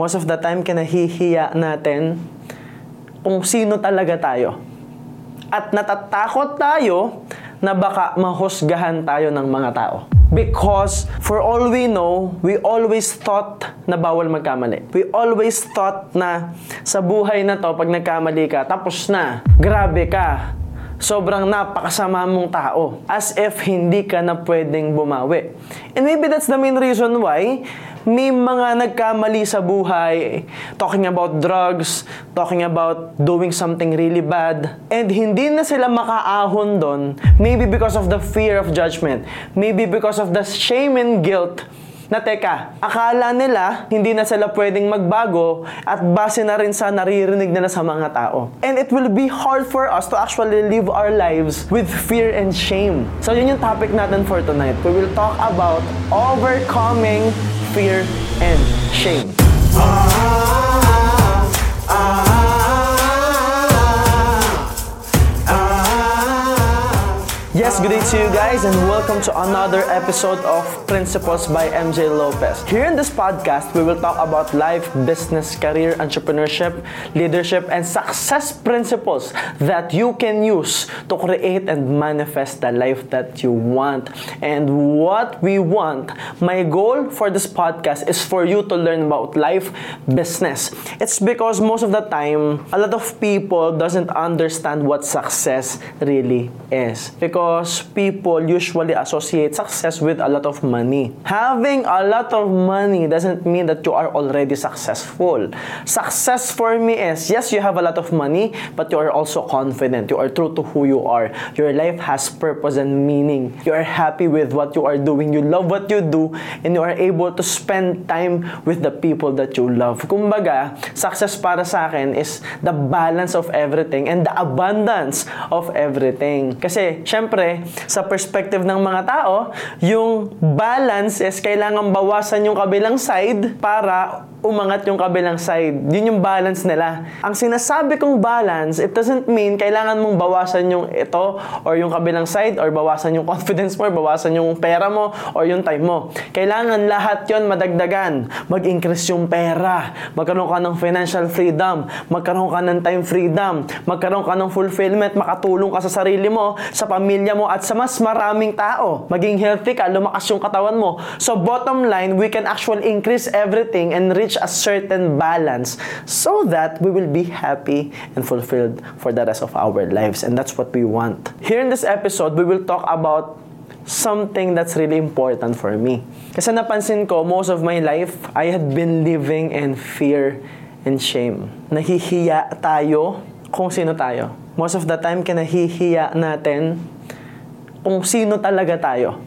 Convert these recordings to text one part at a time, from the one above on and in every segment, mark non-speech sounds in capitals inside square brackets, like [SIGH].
most of the time kinahihiya natin kung sino talaga tayo. At natatakot tayo na baka mahusgahan tayo ng mga tao. Because for all we know, we always thought na bawal magkamali. We always thought na sa buhay na to, pag nagkamali ka, tapos na, grabe ka, sobrang napakasama mong tao. As if hindi ka na pwedeng bumawi. And maybe that's the main reason why may mga nagkamali sa buhay, talking about drugs, talking about doing something really bad, and hindi na sila makaahon doon, maybe because of the fear of judgment, maybe because of the shame and guilt na teka, akala nila hindi na sila pwedeng magbago at base na rin sa naririnig nila sa mga tao. And it will be hard for us to actually live our lives with fear and shame. So yun yung topic natin for tonight. We will talk about overcoming fear and shame. Yes, good day to you guys, and welcome to another episode of Principles by MJ Lopez. Here in this podcast, we will talk about life, business, career, entrepreneurship, leadership, and success principles that you can use to create and manifest the life that you want. And what we want, my goal for this podcast is for you to learn about life, business. It's because most of the time, a lot of people doesn't understand what success really is. Because because people usually associate success with a lot of money. Having a lot of money doesn't mean that you are already successful. Success for me is yes, you have a lot of money, but you are also confident. You are true to who you are. Your life has purpose and meaning. You are happy with what you are doing. You love what you do, and you are able to spend time with the people that you love. Kumbaga, success para sa akin is the balance of everything and the abundance of everything. Kasi, syempre, syempre, sa perspective ng mga tao, yung balance is kailangan bawasan yung kabilang side para umangat yung kabilang side. Yun yung balance nila. Ang sinasabi kong balance, it doesn't mean kailangan mong bawasan yung ito or yung kabilang side or bawasan yung [LAUGHS] confidence mo or bawasan yung pera mo or yung time mo. Kailangan lahat yon madagdagan. Mag-increase yung pera. Magkaroon ka ng financial freedom. Magkaroon ka ng time freedom. Magkaroon ka ng fulfillment. Makatulong ka sa sarili mo, sa pamilya mo, at sa mas maraming tao. Maging healthy ka, lumakas yung katawan mo. So bottom line, we can actually increase everything and reach a certain balance so that we will be happy and fulfilled for the rest of our lives. And that's what we want. Here in this episode, we will talk about something that's really important for me. Kasi napansin ko, most of my life, I had been living in fear and shame. Nahihiya tayo kung sino tayo. Most of the time, kinahihiya natin kung sino talaga tayo.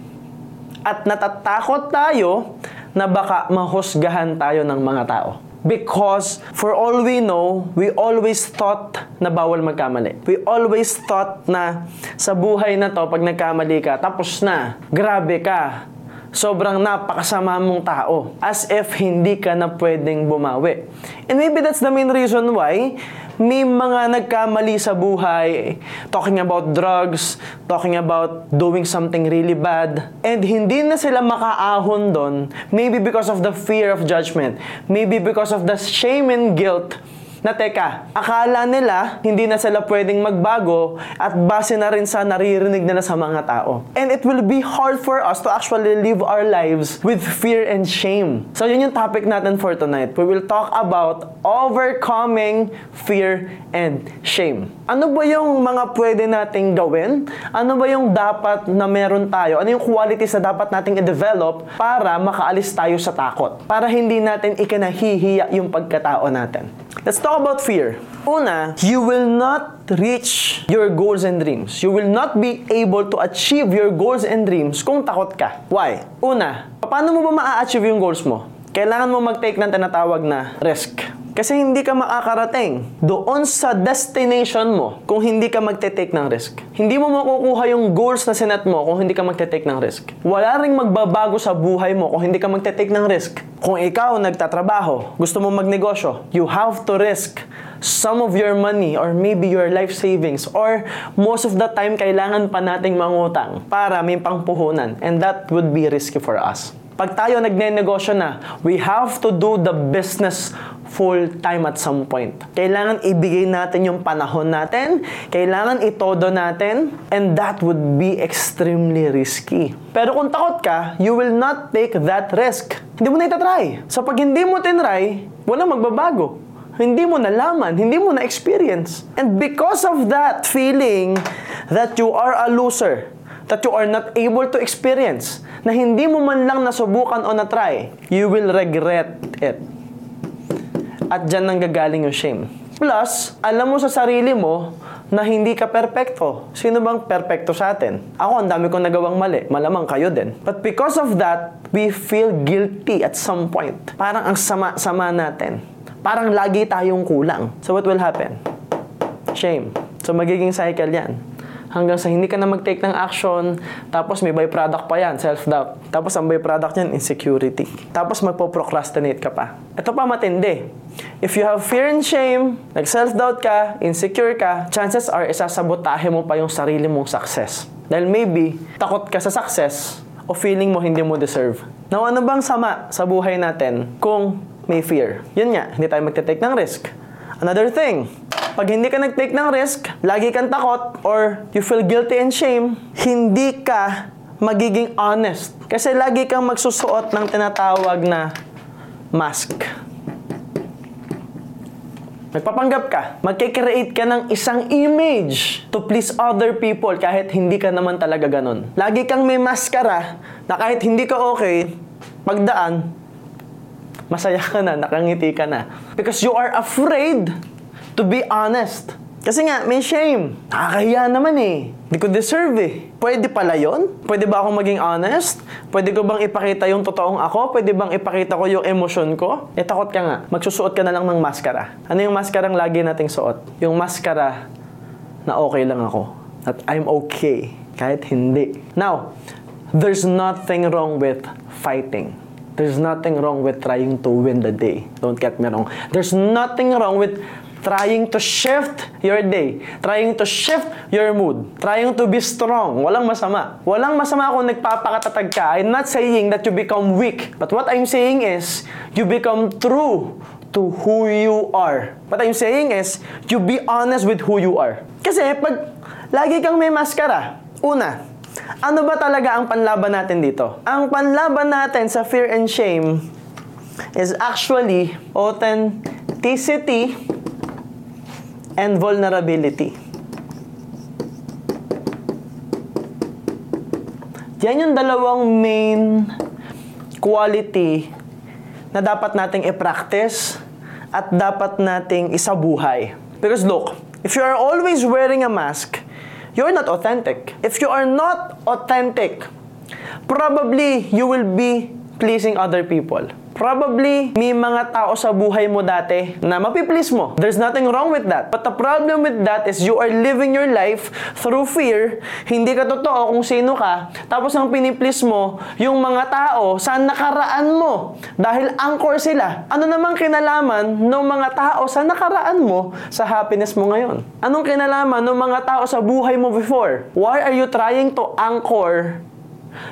At natatakot tayo na baka mahusgahan tayo ng mga tao. Because for all we know, we always thought na bawal magkamali. We always thought na sa buhay na to, pag nagkamali ka, tapos na, grabe ka, sobrang napakasama mong tao. As if hindi ka na pwedeng bumawi. And maybe that's the main reason why may mga nagkamali sa buhay, talking about drugs, talking about doing something really bad, and hindi na sila makaahon doon, maybe because of the fear of judgment, maybe because of the shame and guilt na teka, akala nila hindi na sila pwedeng magbago at base na rin sa naririnig nila sa mga tao. And it will be hard for us to actually live our lives with fear and shame. So yun yung topic natin for tonight. We will talk about overcoming fear and shame. Ano ba yung mga pwede nating gawin? Ano ba yung dapat na meron tayo? Ano yung qualities na dapat nating i-develop para makaalis tayo sa takot? Para hindi natin ikinahihiya yung pagkatao natin. Let's talk about fear. Una, you will not reach your goals and dreams. You will not be able to achieve your goals and dreams kung takot ka. Why? Una, paano mo ba ma-achieve yung goals mo? Kailangan mo mag-take ng tinatawag na risk. Kasi hindi ka makakarating doon sa destination mo kung hindi ka magte-take ng risk. Hindi mo makukuha yung goals na sinet mo kung hindi ka magte-take ng risk. Wala ring magbabago sa buhay mo kung hindi ka magte-take ng risk. Kung ikaw nagtatrabaho, gusto mo magnegosyo, you have to risk some of your money or maybe your life savings or most of the time kailangan pa nating mangutang para may pangpuhunan and that would be risky for us. Pag tayo nagne-negosyo na, we have to do the business full time at some point. Kailangan ibigay natin yung panahon natin, kailangan itodo natin, and that would be extremely risky. Pero kung takot ka, you will not take that risk. Hindi mo na itatry. So pag hindi mo tinry, walang magbabago. Hindi mo nalaman, hindi mo na-experience. And because of that feeling that you are a loser, that you are not able to experience, na hindi mo man lang nasubukan o na-try, you will regret it. At dyan nang gagaling yung shame. Plus, alam mo sa sarili mo na hindi ka perpekto. Sino bang perpekto sa atin? Ako, ang dami kong nagawang mali. Malamang kayo din. But because of that, we feel guilty at some point. Parang ang sama-sama natin. Parang lagi tayong kulang. So what will happen? Shame. So magiging cycle yan hanggang sa hindi ka na mag-take ng action, tapos may byproduct pa yan, self-doubt. Tapos ang byproduct niyan, insecurity. Tapos magpo-procrastinate ka pa. Ito pa matindi. If you have fear and shame, nag-self-doubt ka, insecure ka, chances are isasabotahe mo pa yung sarili mong success. Dahil maybe, takot ka sa success o feeling mo hindi mo deserve. Now, ano bang sama sa buhay natin kung may fear? Yun nga, hindi tayo magte-take ng risk. Another thing, pag hindi ka nag-take ng risk, lagi kang takot, or you feel guilty and shame, hindi ka magiging honest. Kasi lagi kang magsusuot ng tinatawag na mask. Magpapanggap ka, magkikreate ka ng isang image to please other people kahit hindi ka naman talaga ganun. Lagi kang may maskara na kahit hindi ka okay, pagdaan, masaya ka na, nakangiti ka na. Because you are afraid to be honest. Kasi nga, may shame. Nakakahiya naman eh. Hindi ko deserve eh. Pwede pala yon? Pwede ba akong maging honest? Pwede ko bang ipakita yung totoong ako? Pwede bang ipakita ko yung emosyon ko? Eh, takot ka nga. Magsusuot ka na lang ng maskara. Ano yung maskarang lagi nating suot? Yung maskara na okay lang ako. That I'm okay. Kahit hindi. Now, there's nothing wrong with fighting. There's nothing wrong with trying to win the day. Don't get me wrong. There's nothing wrong with trying to shift your day, trying to shift your mood, trying to be strong. Walang masama. Walang masama kung nagpapakatatag ka. I'm not saying that you become weak. But what I'm saying is, you become true to who you are. What I'm saying is, you be honest with who you are. Kasi pag lagi kang may maskara, una, ano ba talaga ang panlaban natin dito? Ang panlaban natin sa fear and shame is actually authenticity and vulnerability. Yan yung dalawang main quality na dapat nating i-practice at dapat nating isabuhay. Because look, if you are always wearing a mask, you're not authentic. If you are not authentic, probably you will be pleasing other people. Probably, may mga tao sa buhay mo dati na mapiplease mo. There's nothing wrong with that. But the problem with that is you are living your life through fear. Hindi ka totoo kung sino ka. Tapos ang piniplease mo, yung mga tao sa nakaraan mo. Dahil anchor sila. Ano namang kinalaman ng mga tao sa nakaraan mo sa happiness mo ngayon? Anong kinalaman ng mga tao sa buhay mo before? Why are you trying to anchor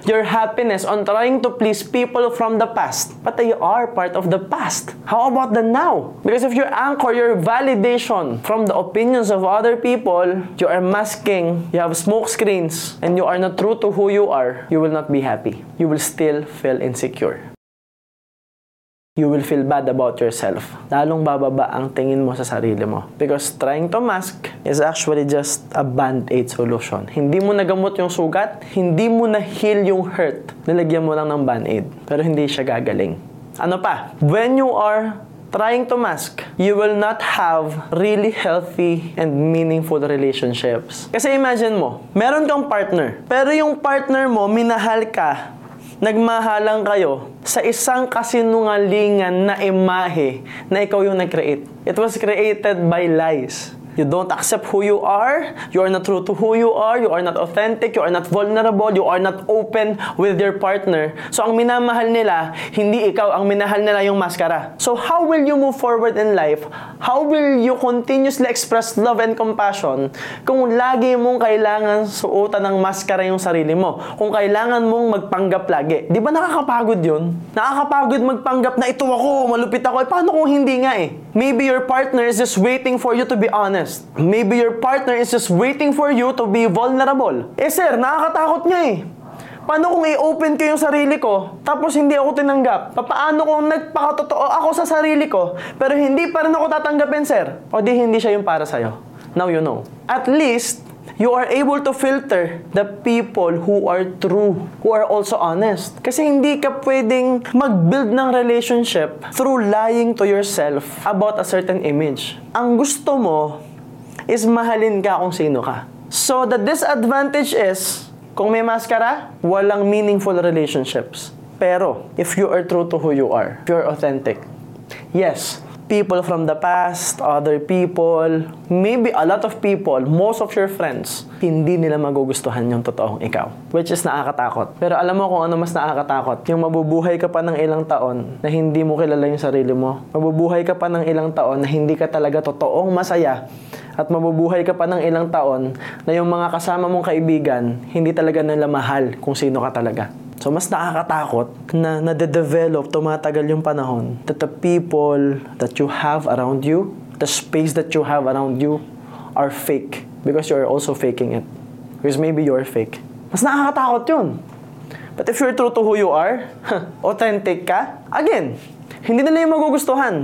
your happiness on trying to please people from the past, but they are part of the past. How about the now? Because if you anchor your validation from the opinions of other people, you are masking, you have smoke screens, and you are not true to who you are, you will not be happy. You will still feel insecure you will feel bad about yourself. Lalong bababa ang tingin mo sa sarili mo. Because trying to mask is actually just a band-aid solution. Hindi mo nagamot yung sugat, hindi mo na heal yung hurt. Nilagyan mo lang ng band-aid. Pero hindi siya gagaling. Ano pa? When you are trying to mask, you will not have really healthy and meaningful relationships. Kasi imagine mo, meron kang partner, pero yung partner mo, minahal ka, nagmahalang kayo sa isang kasinungalingan na imahe na ikaw yung nag-create. It was created by lies. You don't accept who you are. You are not true to who you are. You are not authentic. You are not vulnerable. You are not open with your partner. So ang minamahal nila, hindi ikaw. Ang minahal nila yung maskara. So how will you move forward in life? How will you continuously express love and compassion kung lagi mong kailangan suotan ng maskara yung sarili mo? Kung kailangan mong magpanggap lagi. Di ba nakakapagod yun? Nakakapagod magpanggap na ito ako, malupit ako. Eh, paano kung hindi nga eh? Maybe your partner is just waiting for you to be honest. Maybe your partner is just waiting for you to be vulnerable. Eh sir, nakakatakot nga eh. Paano kung i-open ko yung sarili ko, tapos hindi ako tinanggap? Paano kung nagpakatotoo ako sa sarili ko, pero hindi pa rin ako tatanggapin, sir? O di hindi siya yung para sa'yo? Now you know. At least, you are able to filter the people who are true, who are also honest. Kasi hindi ka pwedeng mag-build ng relationship through lying to yourself about a certain image. Ang gusto mo is mahalin ka kung sino ka. So the disadvantage is, kung may maskara, walang meaningful relationships. Pero, if you are true to who you are, if you're authentic, yes, people from the past, other people, maybe a lot of people, most of your friends, hindi nila magugustuhan yung totoong ikaw. Which is nakakatakot. Pero alam mo kung ano mas nakakatakot? Yung mabubuhay ka pa ng ilang taon na hindi mo kilala yung sarili mo. Mabubuhay ka pa ng ilang taon na hindi ka talaga totoong masaya at mabubuhay ka pa ng ilang taon na yung mga kasama mong kaibigan, hindi talaga nila mahal kung sino ka talaga. So, mas nakakatakot na nade-develop, tumatagal yung panahon that the people that you have around you, the space that you have around you, are fake. Because you are also faking it. Because maybe you're fake. Mas nakakatakot yun. But if you're true to who you are, [LAUGHS] authentic ka, again, hindi nila yung magugustuhan.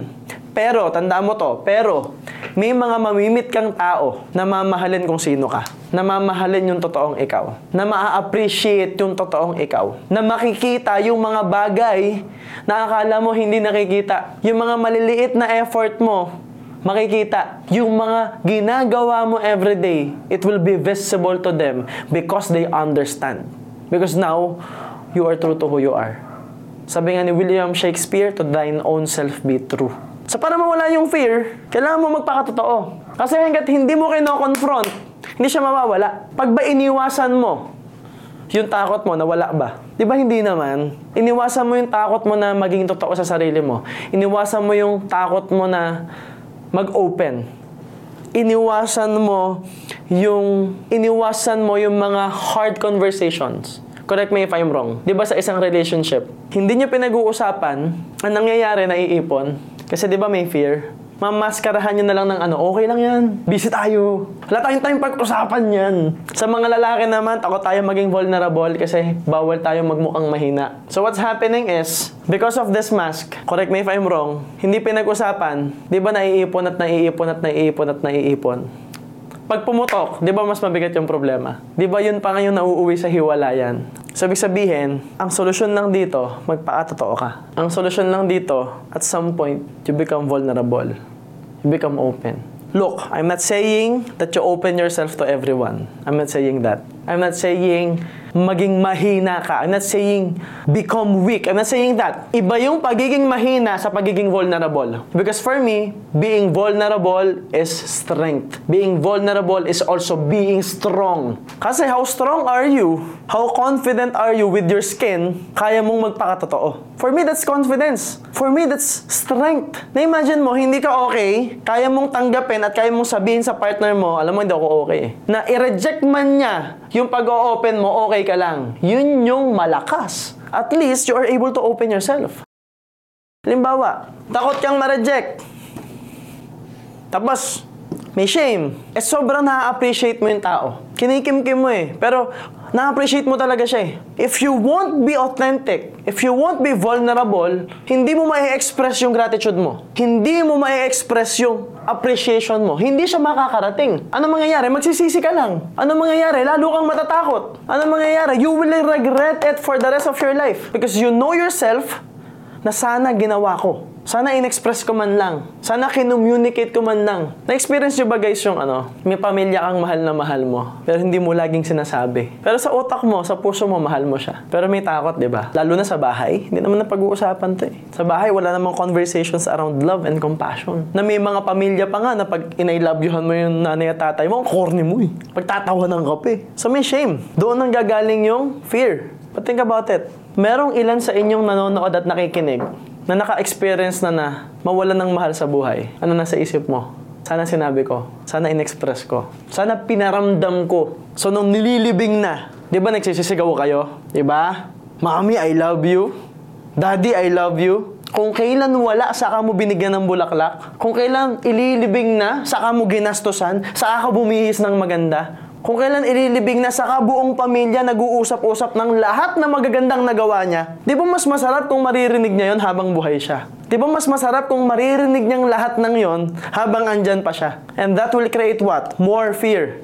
Pero, tandaan mo to, pero, may mga mamimit kang tao na mamahalin kung sino ka. Na mamahalin yung totoong ikaw. Na maa-appreciate yung totoong ikaw. Na makikita yung mga bagay na akala mo hindi nakikita. Yung mga maliliit na effort mo, makikita. Yung mga ginagawa mo everyday, it will be visible to them because they understand. Because now, you are true to who you are. Sabi nga ni William Shakespeare, to thine own self be true. So para mawala yung fear, kailangan mo magpakatotoo. Kasi hanggat hindi mo kino-confront, hindi siya mawawala. Pag ba iniwasan mo, yung takot mo, nawala ba? Di ba hindi naman? Iniwasan mo yung takot mo na maging totoo sa sarili mo. Iniwasan mo yung takot mo na mag-open. Iniwasan mo yung iniwasan mo yung mga hard conversations. Correct me if I'm wrong. Di ba sa isang relationship, hindi nyo pinag-uusapan, ang nangyayari na iipon, kasi di ba may fear? Mamaskarahan nyo na lang ng ano, okay lang yan. Busy tayo. Wala tayong time pag-usapan yan. Sa mga lalaki naman, takot tayo maging vulnerable kasi bawal tayo magmukhang mahina. So what's happening is, because of this mask, correct me if I'm wrong, hindi pinag-usapan, di ba naiipon at naiipon at naiipon at naiipon? Pag pumutok, di ba mas mabigat yung problema? Di ba yun pa nga yung nauuwi sa hiwalayan? So, ibig sabihin, ang solusyon lang dito, magpakatotoo ka. Ang solusyon lang dito, at some point, you become vulnerable. You become open. Look, I'm not saying that you open yourself to everyone. I'm not saying that. I'm not saying maging mahina ka. I'm not saying become weak. I'm not saying that. Iba yung pagiging mahina sa pagiging vulnerable. Because for me, being vulnerable is strength. Being vulnerable is also being strong. Kasi how strong are you? How confident are you with your skin? Kaya mong magpakatotoo. For me, that's confidence. For me, that's strength. Na-imagine mo, hindi ka okay, kaya mong tanggapin at kaya mong sabihin sa partner mo, alam mo, hindi ako okay. Na i-reject man niya yung pag-o-open mo, okay ka lang. Yun yung malakas. At least, you are able to open yourself. Halimbawa, takot kang ma-reject. Tapos, may shame. Eh, sobrang na-appreciate mo yung tao. Kinikimkim mo eh. Pero, na-appreciate mo talaga siya eh. If you won't be authentic, if you won't be vulnerable, hindi mo ma-express yung gratitude mo. Hindi mo ma-express yung appreciation mo. Hindi siya makakarating. Ano mangyayari? Magsisisi ka lang. Ano mangyayari? Lalo kang matatakot. Ano mangyayari? You will regret it for the rest of your life. Because you know yourself na sana ginawa ko. Sana in-express ko man lang. Sana kinummunicate ko man lang. Na-experience nyo ba guys yung ano, may pamilya kang mahal na mahal mo, pero hindi mo laging sinasabi. Pero sa utak mo, sa puso mo, mahal mo siya. Pero may takot, di ba? Lalo na sa bahay, hindi naman na pag-uusapan to eh. Sa bahay, wala namang conversations around love and compassion. Na may mga pamilya pa nga na pag inay love mo yung nanay at tatay mo, ang corny mo eh. Pagtatawanan ka pa eh. So may shame. Doon nang gagaling yung fear. But think about it. Merong ilan sa inyong nanonood at nakikinig na naka-experience na na mawalan ng mahal sa buhay, ano nasa isip mo? Sana sinabi ko. Sana in-express ko. Sana pinaramdam ko. So, nung nililibing na, di ba nagsisisigaw kayo? Di ba? Mommy, I love you. Daddy, I love you. Kung kailan wala, saka mo binigyan ng bulaklak. Kung kailan ililibing na, saka mo ginastosan, saka ka bumihis ng maganda. Kung kailan ililibing na sa kabuong pamilya nag-uusap-usap ng lahat na magagandang nagawa niya, di ba mas masarap kung maririnig niya yon habang buhay siya? Di ba mas masarap kung maririnig niyang lahat ng yon habang andyan pa siya? And that will create what? More fear.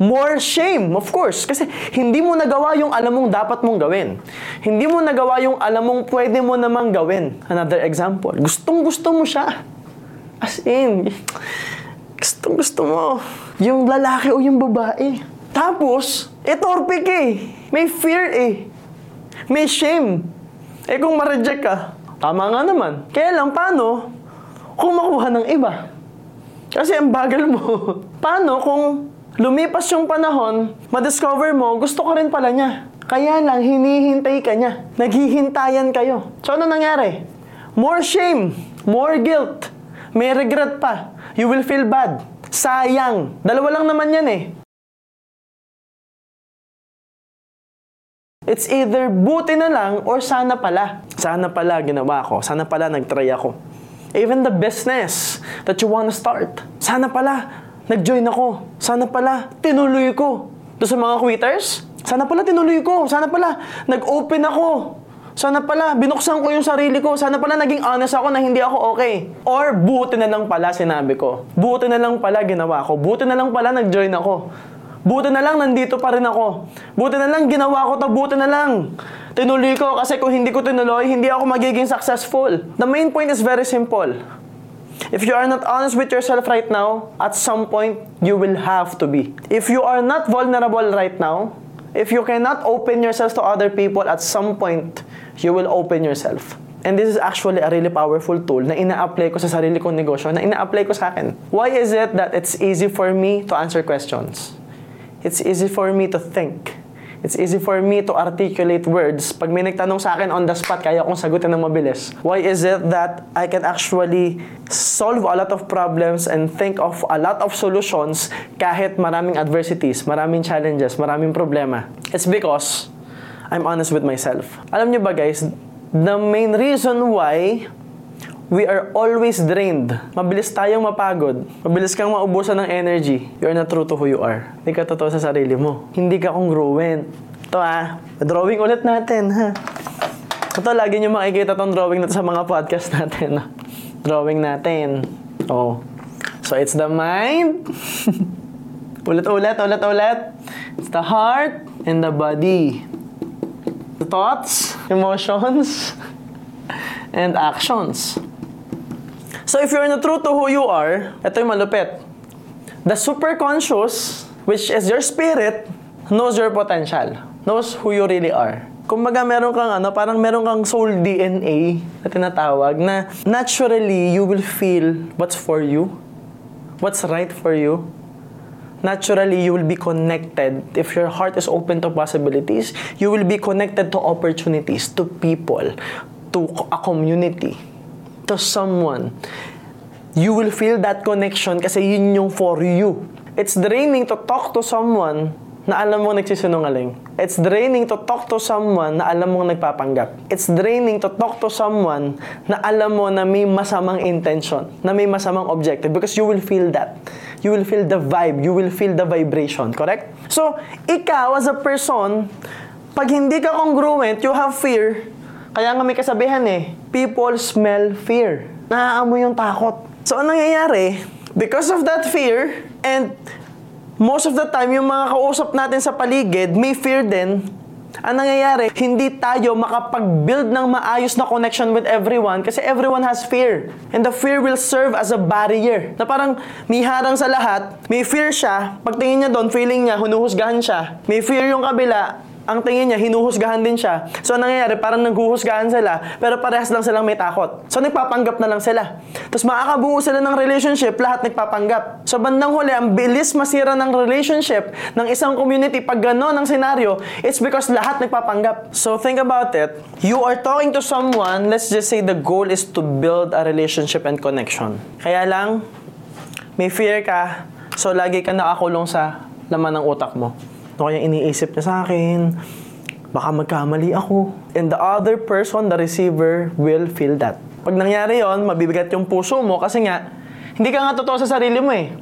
More shame, of course. Kasi hindi mo nagawa yung alam mong dapat mong gawin. Hindi mo nagawa yung alam mong pwede mo namang gawin. Another example. Gustong gusto mo siya. As in, gustong gusto mo yung lalaki o yung babae. Tapos, eh torpe ka eh. May fear eh. May shame. Eh kung ma-reject ka, tama nga naman. Kaya lang, paano kung makuha ng iba? Kasi ang bagal mo. [LAUGHS] paano kung lumipas yung panahon, madiscover mo, gusto ko rin pala niya. Kaya lang, hinihintay ka niya. Naghihintayan kayo. So, ano nangyari? More shame, more guilt, may regret pa. You will feel bad. Sayang. Dalawa lang naman yan eh. It's either buti na lang or sana pala. Sana pala ginawa ko. Sana pala nagtry ako. Even the business that you want to start. Sana pala nag-join ako. Sana pala tinuloy ko. Doon sa mga quitters, sana pala tinuloy ko. Sana pala nag-open ako. Sana pala, binuksan ko yung sarili ko. Sana pala naging honest ako na hindi ako okay. Or buti na lang pala sinabi ko. Buti na lang pala ginawa ko. Buti na lang pala nag-join ako. Buti na lang nandito pa rin ako. Buti na lang ginawa ko to, buti na lang. Tinuloy ko kasi kung hindi ko tinuloy, hindi ako magiging successful. The main point is very simple. If you are not honest with yourself right now, at some point, you will have to be. If you are not vulnerable right now, if you cannot open yourself to other people, at some point, you will open yourself. And this is actually a really powerful tool na ina-apply ko sa sarili kong negosyo, na ina-apply ko sa akin. Why is it that it's easy for me to answer questions? It's easy for me to think. It's easy for me to articulate words. Pag may nagtanong sa akin on the spot, kaya kong sagutin ng mabilis. Why is it that I can actually solve a lot of problems and think of a lot of solutions kahit maraming adversities, maraming challenges, maraming problema? It's because I'm honest with myself. Alam niyo ba guys, the main reason why we are always drained. Mabilis tayong mapagod. Mabilis kang maubusan ng energy. You're not true to who you are. Hindi ka totoo sa sarili mo. Hindi ka congruent. Ito ah, drawing ulit natin ha. Ito, lagi niyo makikita tong drawing na to sa mga podcast natin. drawing natin. Oh. So, it's the mind. [LAUGHS] ulit-ulit, ulit-ulit. It's the heart and the body thoughts, emotions, and actions. So if you're not true to who you are, ito yung malupit. The superconscious, which is your spirit, knows your potential. Knows who you really are. Kumbaga meron kang ano, parang meron kang soul DNA na tinatawag na naturally you will feel what's for you, what's right for you, naturally you will be connected. If your heart is open to possibilities, you will be connected to opportunities, to people, to a community, to someone. You will feel that connection kasi yun yung for you. It's draining to talk to someone na alam mo nagsisinungaling. It's draining to talk to someone na alam mo nagpapanggap. It's draining to talk to someone na alam mo na may masamang intention, na may masamang objective because you will feel that. You will feel the vibe, you will feel the vibration, correct? So, ikaw as a person, pag hindi ka congruent, you have fear. Kaya nga may kasabihan eh, people smell fear. Naaamoy yung takot. So, anong nangyayari? Because of that fear, and most of the time, yung mga kausap natin sa paligid, may fear din, Ang nangyayari, hindi tayo makapag-build ng maayos na connection with everyone kasi everyone has fear. And the fear will serve as a barrier. Na parang may harang sa lahat, may fear siya, pagtingin niya doon, feeling niya, hunuhusgahan siya. May fear yung kabila, ang tingin niya, hinuhusgahan din siya. So, ang nangyayari, parang naghuhusgahan sila, pero parehas lang silang may takot. So, nagpapanggap na lang sila. Tapos, makakabuo sila ng relationship, lahat nagpapanggap. So, bandang huli, ang bilis masira ng relationship ng isang community pag gano'n ang senaryo, it's because lahat nagpapanggap. So, think about it. You are talking to someone, let's just say the goal is to build a relationship and connection. Kaya lang, may fear ka, so lagi ka nakakulong sa laman ng utak mo. Ano kaya iniisip niya sa akin? Baka magkamali ako. And the other person, the receiver, will feel that. Pag nangyari yon, mabibigat yung puso mo kasi nga, hindi ka nga totoo sa sarili mo eh.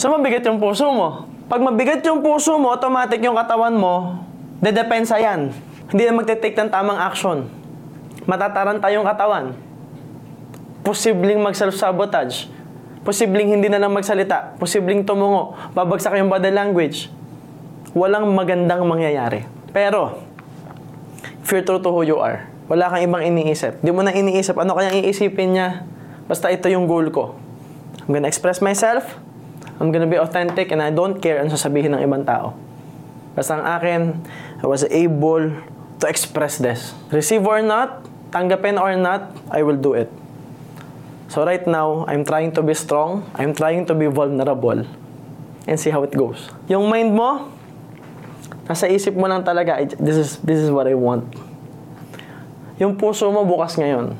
So mabigat yung puso mo. Pag mabigat yung puso mo, automatic yung katawan mo, dedepensa yan. Hindi na magte-take ng tamang action. Matataranta yung katawan. Posibleng mag-self-sabotage. Posibleng hindi na lang magsalita. Posibleng tumungo. Babagsak yung body language walang magandang mangyayari. Pero, if you're true to who you are, wala kang ibang iniisip. Di mo na iniisip, ano kayang iisipin niya? Basta ito yung goal ko. I'm gonna express myself, I'm gonna be authentic, and I don't care ano sasabihin ng ibang tao. Basta ang akin, I was able to express this. Receive or not, tanggapin or not, I will do it. So right now, I'm trying to be strong, I'm trying to be vulnerable, and see how it goes. Yung mind mo, Nasa isip mo lang talaga, this is, this is what I want. Yung puso mo bukas ngayon.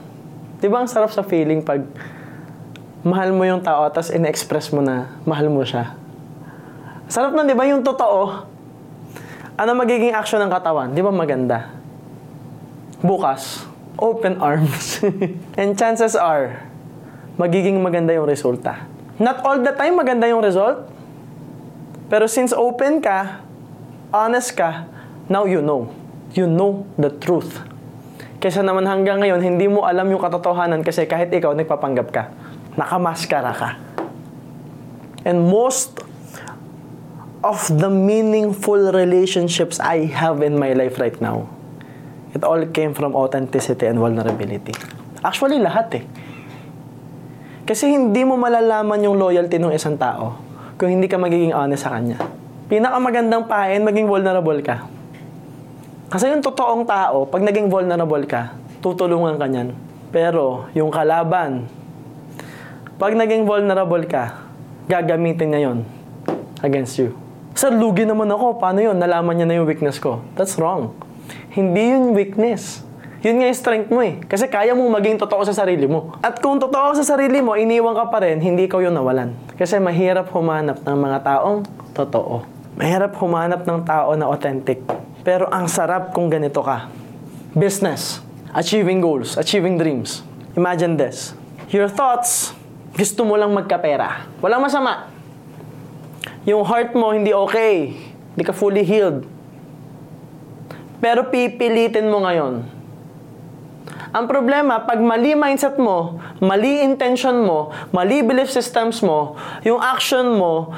Di ba ang sarap sa feeling pag mahal mo yung tao tapos in-express mo na mahal mo siya. Sarap na, di ba? Yung totoo. Ano magiging action ng katawan? Di ba maganda? Bukas, open arms. [LAUGHS] And chances are, magiging maganda yung resulta. Not all the time maganda yung result. Pero since open ka, honest ka, now you know. You know the truth. Kesa naman hanggang ngayon, hindi mo alam yung katotohanan kasi kahit ikaw, nagpapanggap ka. Nakamaskara ka. And most of the meaningful relationships I have in my life right now, it all came from authenticity and vulnerability. Actually, lahat eh. Kasi hindi mo malalaman yung loyalty ng isang tao kung hindi ka magiging honest sa kanya pinakamagandang pahain, maging vulnerable ka. Kasi yung totoong tao, pag naging vulnerable ka, tutulungan ka niyan. Pero yung kalaban, pag naging vulnerable ka, gagamitin niya yon against you. Sir, lugi naman ako. Paano yun? Nalaman niya na yung weakness ko. That's wrong. Hindi yun weakness. Yun nga yung strength mo eh. Kasi kaya mo maging totoo sa sarili mo. At kung totoo sa sarili mo, iniwan ka pa rin, hindi ikaw yung nawalan. Kasi mahirap humanap ng mga taong totoo. Mahirap humanap ng tao na authentic. Pero ang sarap kung ganito ka. Business, achieving goals, achieving dreams. Imagine this. Your thoughts, gusto mo lang magkapera. Walang masama. Yung heart mo hindi okay. Hindi ka fully healed. Pero pipilitin mo ngayon. Ang problema, pag mali mindset mo, mali intention mo, mali belief systems mo, yung action mo,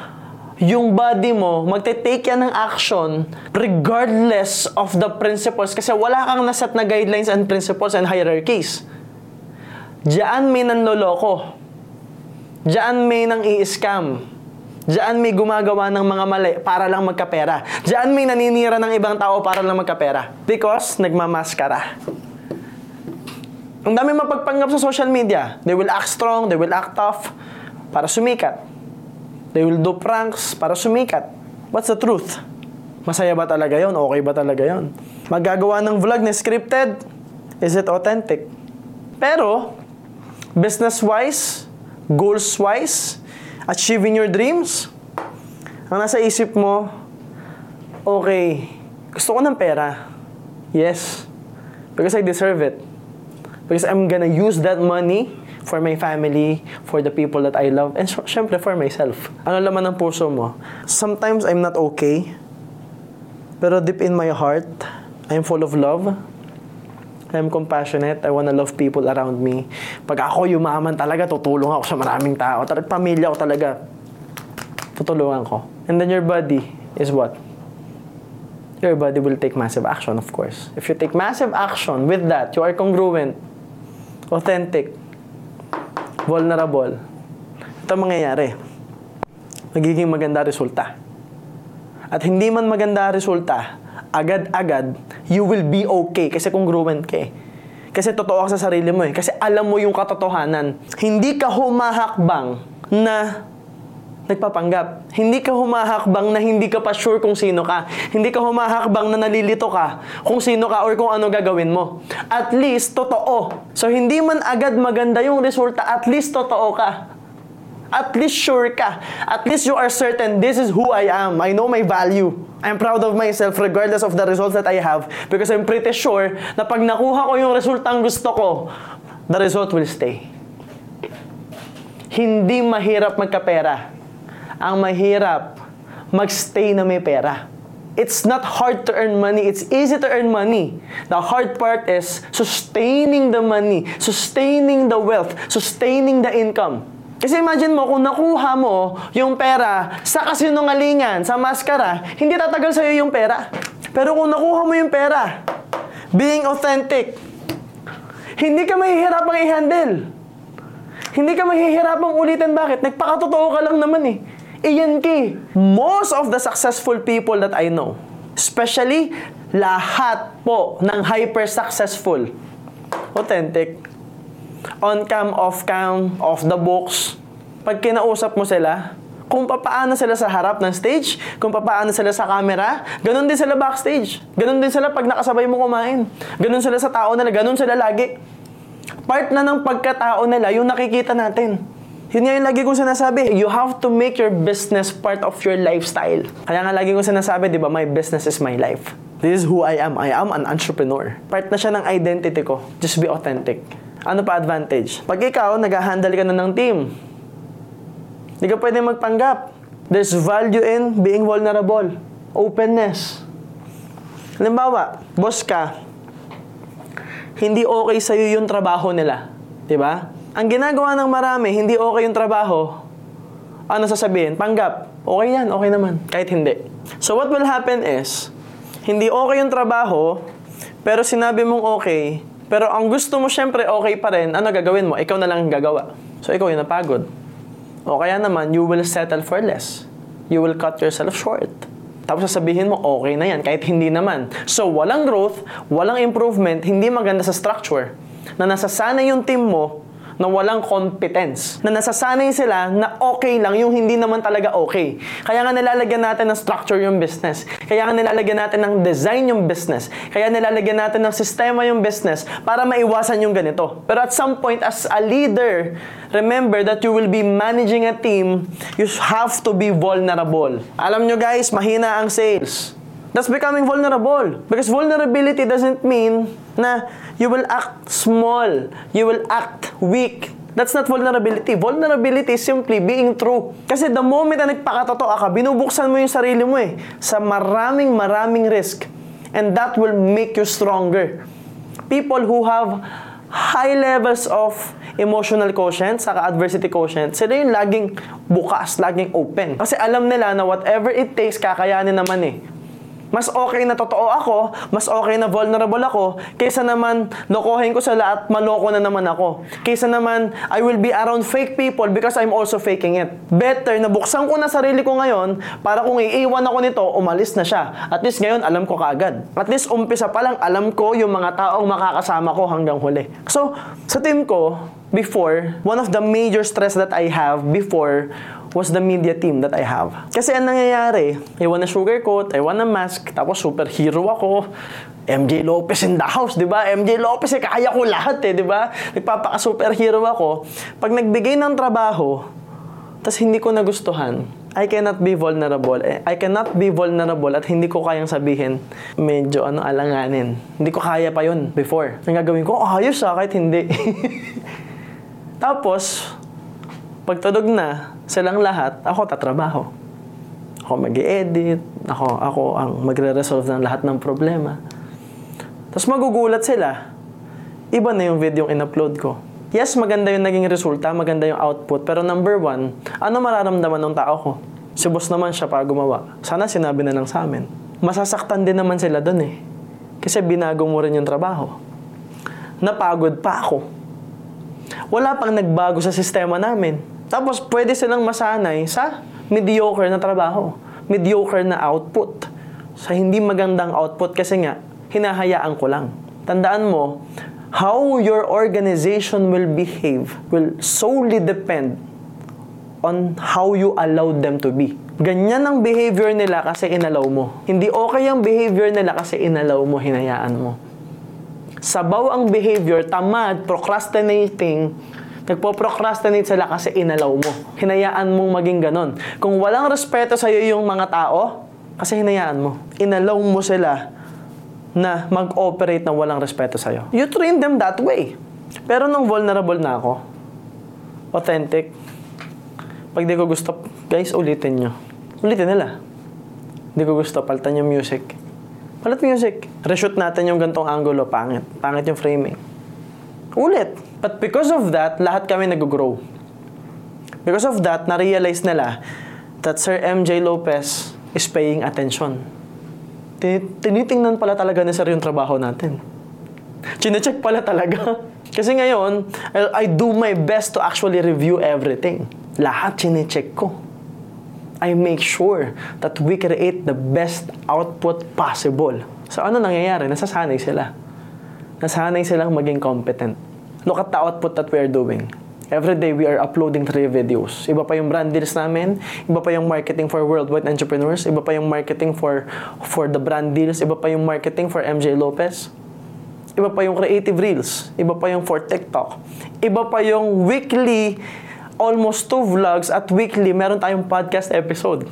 yung body mo, magte-take yan ng action regardless of the principles kasi wala kang naset na guidelines and principles and hierarchies. Diyan may nanloloko. Diyan may nang i-scam. Diyan may gumagawa ng mga mali para lang magkapera. Diyan may naninira ng ibang tao para lang magkapera. Because nagmamaskara. Ang dami mapagpanggap sa social media. They will act strong, they will act tough para sumikat. They will do pranks para sumikat. What's the truth? Masaya ba talaga yon? Okay ba talaga yon? Magagawa ng vlog na scripted? Is it authentic? Pero, business-wise, goals-wise, achieving your dreams, ang nasa isip mo, okay, gusto ko ng pera. Yes. Because I deserve it. Because I'm gonna use that money for my family, for the people that I love, and syempre for myself. Ano laman ng puso mo? Sometimes I'm not okay, pero deep in my heart, I'm full of love. I'm compassionate. I wanna love people around me. Pag ako yumaman talaga, tutulong ako sa maraming tao. Talaga, pamilya ko talaga. Tutulungan ko. And then your body is what? your body will take massive action, of course. If you take massive action with that, you are congruent, authentic, vulnerable, ito ang mangyayari. Magiging maganda resulta. At hindi man maganda resulta, agad-agad, you will be okay kasi congruent ka eh. Kasi totoo ka sa sarili mo eh. Kasi alam mo yung katotohanan. Hindi ka humahakbang na nagpapanggap. Hindi ka humahakbang na hindi ka pa sure kung sino ka. Hindi ka humahakbang na nalilito ka kung sino ka or kung ano gagawin mo. At least, totoo. So, hindi man agad maganda yung resulta, at least totoo ka. At least sure ka. At least you are certain, this is who I am. I know my value. I'm proud of myself regardless of the results that I have because I'm pretty sure na pag nakuha ko yung resultang gusto ko, the result will stay. Hindi mahirap magkapera. Ang mahirap, magstay na may pera. It's not hard to earn money. It's easy to earn money. The hard part is sustaining the money, sustaining the wealth, sustaining the income. Kasi imagine mo, kung nakuha mo yung pera sa kasinungalingan, sa maskara, hindi tatagal sa'yo yung pera. Pero kung nakuha mo yung pera, being authentic, hindi ka mahihirapang i-handle. Hindi ka mahihirapang ulitin. Bakit? Nagpakatotoo ka lang naman eh. Iyan ki. Most of the successful people that I know, especially lahat po ng hyper-successful, authentic, on cam, off cam, off the books, pag kinausap mo sila, kung papaano sila sa harap ng stage, kung papaano sila sa camera, ganun din sila backstage. Ganun din sila pag nakasabay mo kumain. Ganun sila sa tao nila, ganun sila lagi. Part na ng pagkatao nila, yung nakikita natin. Yun nga yung lagi kong sinasabi, you have to make your business part of your lifestyle. Kaya nga lagi kong sinasabi, di ba, my business is my life. This is who I am. I am an entrepreneur. Part na siya ng identity ko. Just be authentic. Ano pa advantage? Pag ikaw, nag-handle ka na ng team, hindi ka pwede magpanggap. There's value in being vulnerable. Openness. Halimbawa, boss ka, hindi okay sa'yo yung trabaho nila. Di ba? Ang ginagawa ng marami, hindi okay yung trabaho, ano sasabihin? Panggap. Okay yan, okay naman. Kahit hindi. So what will happen is, hindi okay yung trabaho, pero sinabi mong okay, pero ang gusto mo syempre okay pa rin, ano gagawin mo? Ikaw na lang gagawa. So ikaw yung napagod. O kaya naman, you will settle for less. You will cut yourself short. Tapos sasabihin mo, okay na yan, kahit hindi naman. So, walang growth, walang improvement, hindi maganda sa structure. Na nasasanay yung team mo na walang competence. Na nasasanay sila na okay lang yung hindi naman talaga okay. Kaya nga nilalagyan natin ng structure yung business. Kaya nga nilalagyan natin ng design yung business. Kaya nilalagyan natin ng sistema yung business para maiwasan yung ganito. Pero at some point, as a leader, remember that you will be managing a team, you have to be vulnerable. Alam nyo guys, mahina ang sales. That's becoming vulnerable. Because vulnerability doesn't mean na you will act small. You will act weak. That's not vulnerability. Vulnerability is simply being true. Kasi the moment na nagpakatotoo ka, binubuksan mo yung sarili mo eh sa maraming maraming risk. And that will make you stronger. People who have high levels of emotional quotient, saka adversity quotient, sila yung laging bukas, laging open. Kasi alam nila na whatever it takes, kakayanin naman eh. Mas okay na totoo ako, mas okay na vulnerable ako, kaysa naman lokohin ko sila at maloko na naman ako. Kaysa naman, I will be around fake people because I'm also faking it. Better na buksan ko na sarili ko ngayon para kung iiwan ako nito, umalis na siya. At least ngayon, alam ko kaagad. At least umpisa pa lang, alam ko yung mga taong makakasama ko hanggang huli. So, sa team ko, before, one of the major stress that I have before was the media team that I have. Kasi ang nangyayari, I wanna sugarcoat, I wanna mask, tapos superhero ako, MJ Lopez in the house, di ba? MJ Lopez, eh, kaya ko lahat eh, di ba? Nagpapaka-superhero ako. Pag nagbigay ng trabaho, tapos hindi ko nagustuhan, I cannot be vulnerable. Eh, I cannot be vulnerable at hindi ko kayang sabihin, medyo ano, alanganin. Hindi ko kaya pa yun before. Ang gagawin ko, oh, ayos ah, kahit hindi. [LAUGHS] Tapos, pagtudog na, silang lahat, ako tatrabaho. Ako mag edit ako, ako ang magre-resolve ng lahat ng problema. Tapos magugulat sila. Iba na yung video yung in-upload ko. Yes, maganda yung naging resulta, maganda yung output, pero number one, ano mararamdaman ng tao ko? Si boss naman siya pa gumawa. Sana sinabi na lang sa amin. masasaktan din naman sila doon eh. Kasi binago mo rin yung trabaho. Napagod pa ako. Wala pang nagbago sa sistema namin. Tapos pwede silang masanay sa mediocre na trabaho. Mediocre na output. Sa hindi magandang output kasi nga, hinahayaan ko lang. Tandaan mo, how your organization will behave will solely depend on how you allow them to be. Ganyan ang behavior nila kasi inalaw mo. Hindi okay ang behavior nila kasi inalaw mo, hinayaan mo. Sabaw ang behavior, tamad, procrastinating, nagpo-procrastinate sila kasi inalaw mo. Hinayaan mong maging ganon. Kung walang respeto sa iyo yung mga tao, kasi hinayaan mo. Inalaw mo sila na mag-operate na walang respeto sa iyo. You train them that way. Pero nung vulnerable na ako, authentic, pag di ko gusto, guys, ulitin nyo. Ulitin nila. Di ko gusto, palitan yung music. Palit music. Reshoot natin yung gantong angulo, pangit. Pangit yung framing. Ulit. But because of that, lahat kami nag-grow. Because of that, na-realize nila that Sir MJ Lopez is paying attention. Tin- Tinitingnan pala talaga ni Sir yung trabaho natin. Chinecheck pala talaga. [LAUGHS] Kasi ngayon, I, I do my best to actually review everything. Lahat chinecheck ko. I make sure that we create the best output possible. So ano nangyayari? Nasasanay sila. Nasanay silang maging competent. Look at the output that we are doing. Every day, we are uploading three videos. Iba pa yung brand deals namin, iba pa yung marketing for worldwide entrepreneurs, iba pa yung marketing for for the brand deals, iba pa yung marketing for MJ Lopez. Iba pa yung creative reels, iba pa yung for TikTok. Iba pa yung weekly almost two vlogs at weekly meron tayong podcast episode.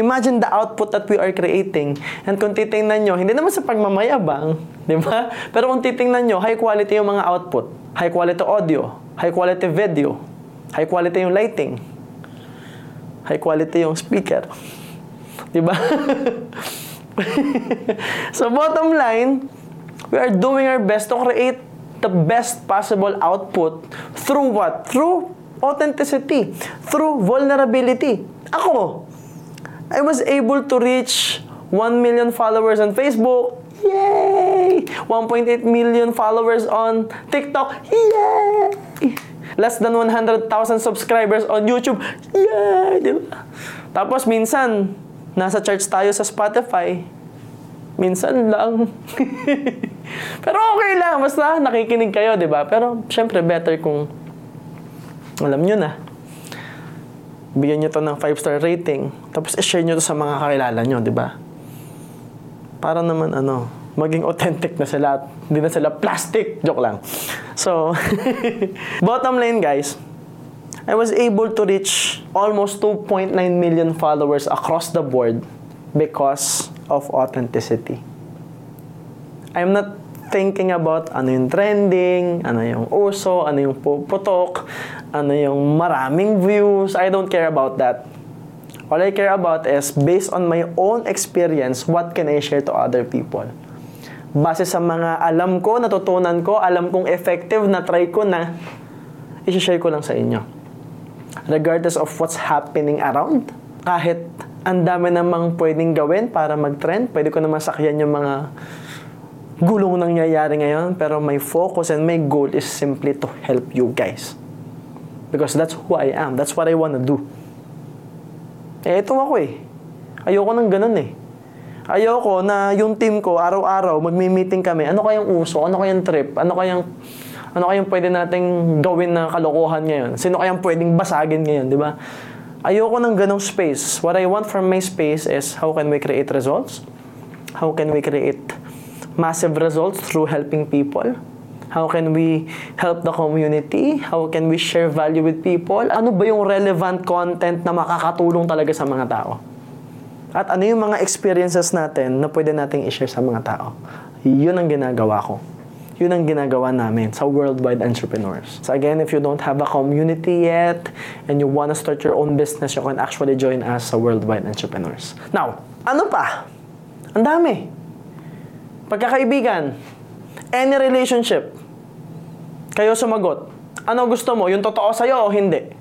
Imagine the output that we are creating. And kung titingnan nyo, hindi naman sa pagmamayabang, di ba? [LAUGHS] Pero kung titingnan nyo, high quality yung mga output. High quality audio, high quality video, high quality yung lighting, high quality yung speaker. [LAUGHS] Di ba? [LAUGHS] so bottom line, we are doing our best to create the best possible output through what? Through authenticity, through vulnerability. Ako, I was able to reach 1 million followers on Facebook. Yay! 1.8 million followers on TikTok. Yay! Less than 100,000 subscribers on YouTube. Yay! Di ba? Tapos minsan, nasa charts tayo sa Spotify. Minsan lang. [LAUGHS] Pero okay lang, basta nakikinig kayo, di ba? Pero syempre better kung alam nyo na. Bigyan nyo to ng 5-star rating. Tapos i-share nyo to sa mga kakilala nyo, di ba? Para naman ano, maging authentic na sila. Hindi na sila plastic. Joke lang. So, [LAUGHS] bottom line guys, I was able to reach almost 2.9 million followers across the board because of authenticity. I'm not thinking about ano yung trending, ano yung uso, ano yung puputok, ano yung maraming views. I don't care about that. All I care about is based on my own experience, what can I share to other people? Base sa mga alam ko, natutunan ko, alam kong effective na try ko na, i-share ko lang sa inyo. Regardless of what's happening around, kahit ang dami namang pwedeng gawin para mag-trend, pwede ko naman sakyan yung mga gulong nangyayari ngayon, pero my focus and my goal is simply to help you guys. Because that's who I am. That's what I wanna do. Eh, ito ako eh. Ayoko ng ganun eh. Ayoko na yung team ko, araw-araw, magmi-meeting kami. Ano kayang uso? Ano kayang trip? Ano kayang ano kayang pwede nating gawin na kalokohan ngayon? Sino kayang pwedeng basagin ngayon, di ba? Ayoko ng ganong space. What I want from my space is how can we create results? How can we create massive results through helping people? How can we help the community? How can we share value with people? Ano ba yung relevant content na makakatulong talaga sa mga tao? At ano yung mga experiences natin na pwede nating i-share sa mga tao? Yun ang ginagawa ko. Yun ang ginagawa namin sa Worldwide Entrepreneurs. So again, if you don't have a community yet and you wanna start your own business, you can actually join us sa Worldwide Entrepreneurs. Now, ano pa? Ang dami. Pagkakaibigan, any relationship, kayo sumagot. Ano gusto mo? Yung totoo sa'yo o hindi?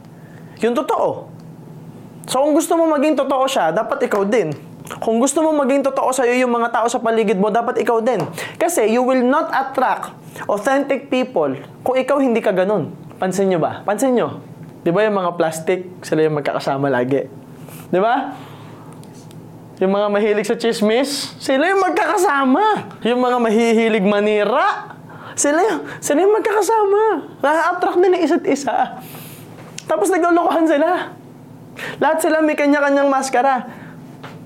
Yung totoo. So kung gusto mo maging totoo siya, dapat ikaw din. Kung gusto mo maging totoo sa'yo yung mga tao sa paligid mo, dapat ikaw din. Kasi you will not attract authentic people kung ikaw hindi ka ganun. Pansin nyo ba? Pansin nyo. Di ba yung mga plastic, sila yung magkakasama lagi. Di ba? Yung mga mahilig sa chismis, sila yung magkakasama. Yung mga mahihilig manira, sila sila yung magkakasama. Na-attract din ng isa't isa. Tapos naglolokohan sila. Lahat sila may kanya-kanyang maskara.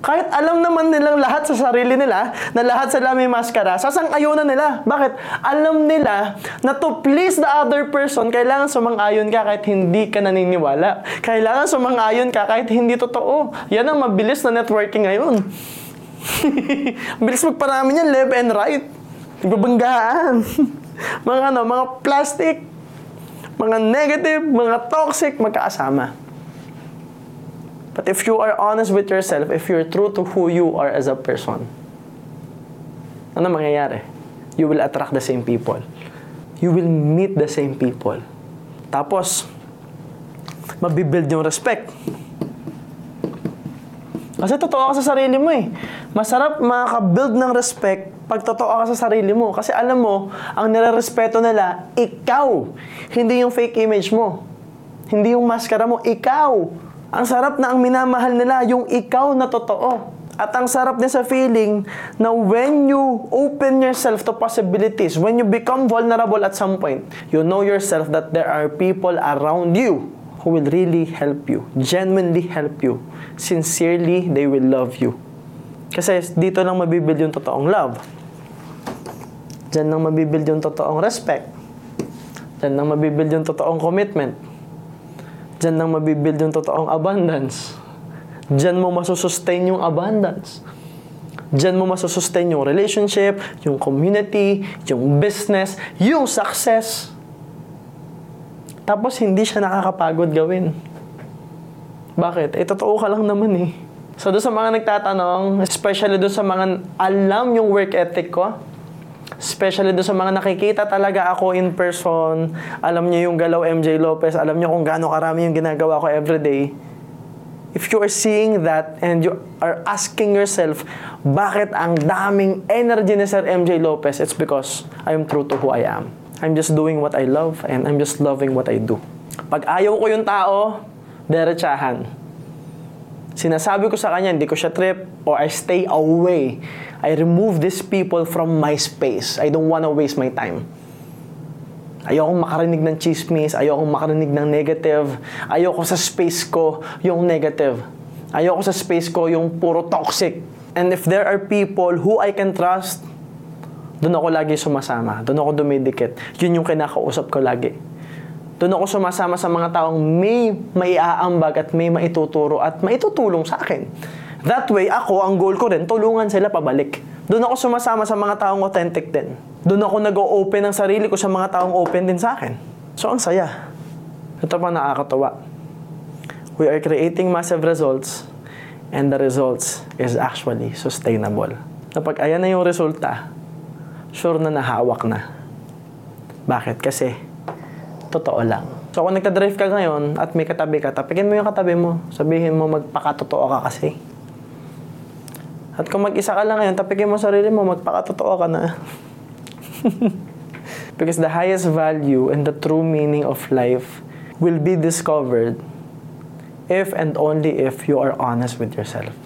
Kahit alam naman nilang lahat sa sarili nila na lahat sila may maskara, sasang-ayunan nila. Bakit? Alam nila na to please the other person, kailangan sumang-ayon ka kahit hindi ka naniniwala. Kailangan sumang-ayon ka kahit hindi totoo. Yan ang mabilis na networking ngayon. [LAUGHS] Bilis magparami niyan, left and right. Nagbabanggaan. [LAUGHS] mga ano, mga plastic, mga negative, mga toxic, magkakasama. But if you are honest with yourself, if you're true to who you are as a person, ano mangyayari? You will attract the same people. You will meet the same people. Tapos, mabibuild yung respect. Kasi totoo ka sa sarili mo eh. Masarap makaka-build ng respect pag totoo ka sa sarili mo. Kasi alam mo, ang nire-respeto nila, ikaw. Hindi yung fake image mo. Hindi yung maskara mo, ikaw. Ang sarap na ang minamahal nila, yung ikaw na totoo. At ang sarap din sa feeling na when you open yourself to possibilities, when you become vulnerable at some point, you know yourself that there are people around you who will really help you, genuinely help you. Sincerely, they will love you. Kasi dito lang mabibuild yung totoong love. Diyan lang mabibuild yung totoong respect. Diyan lang mabibuild yung totoong commitment. Diyan lang mabibuild yung totoong abundance. Diyan mo masusustain yung abundance. Diyan mo masusustain yung relationship, yung community, yung business, yung success. Tapos hindi siya nakakapagod gawin. Bakit? Eh, totoo ka lang naman eh. So, doon sa mga nagtatanong, especially doon sa mga alam yung work ethic ko, Especially doon sa mga nakikita talaga ako in person, alam niyo yung galaw MJ Lopez, alam niyo kung gaano karami yung ginagawa ko everyday. If you are seeing that and you are asking yourself, bakit ang daming energy ni Sir MJ Lopez? It's because I am true to who I am. I'm just doing what I love and I'm just loving what I do. Pag ayaw ko yung tao, derechahan. Sinasabi ko sa kanya, hindi ko siya trip or I stay away. I remove these people from my space. I don't wanna waste my time. Ayokong makarinig ng chismis, ayokong makarinig ng negative, ayoko sa space ko yung negative. Ayoko sa space ko yung puro toxic. And if there are people who I can trust, doon ako lagi sumasama. Doon ako dumidikit. Yun yung kinakausap ko lagi. Doon ako sumasama sa mga taong may maiaambag at may maituturo at maitutulong sa akin. That way, ako, ang goal ko rin, tulungan sila pabalik. Doon ako sumasama sa mga taong authentic din. Doon ako nag-open ng sarili ko sa mga taong open din sa akin. So, ang saya. Ito pa nakakatawa. We are creating massive results and the results is actually sustainable. Kapag ayan na yung resulta, sure na nahawak na. Bakit? Kasi, totoo lang. So, kung nagta-drive ka ngayon at may katabi ka, tapikin mo yung katabi mo. Sabihin mo, magpakatotoo ka kasi. At kung mag-isa ka lang ngayon, tapikin mo sarili mo, magpakatotoo ka na. [LAUGHS] Because the highest value and the true meaning of life will be discovered if and only if you are honest with yourself.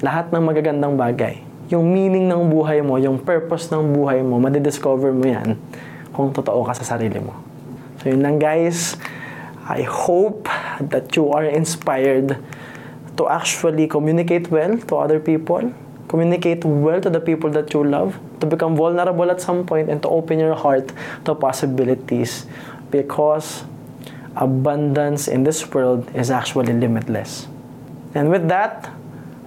Lahat ng magagandang bagay, yung meaning ng buhay mo, yung purpose ng buhay mo, madidiscover mo yan kung totoo ka sa sarili mo. So yun lang guys. I hope that you are inspired to actually communicate well to other people, communicate well to the people that you love, to become vulnerable at some point, and to open your heart to possibilities because abundance in this world is actually limitless. And with that,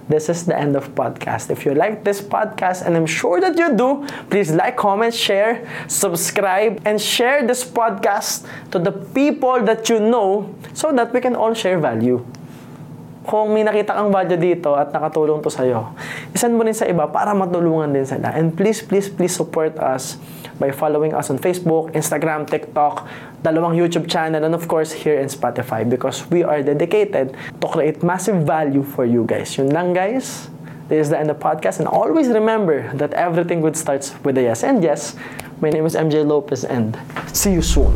this is the end of podcast. If you like this podcast, and I'm sure that you do, please like, comment, share, subscribe, and share this podcast to the people that you know so that we can all share value kung may nakita kang value dito at nakatulong to sa'yo, isan mo rin sa iba para matulungan din sila. And please, please, please support us by following us on Facebook, Instagram, TikTok, dalawang YouTube channel, and of course, here in Spotify because we are dedicated to create massive value for you guys. Yun lang guys. This is the end of the podcast. And always remember that everything good starts with a yes. And yes, my name is MJ Lopez and see you soon.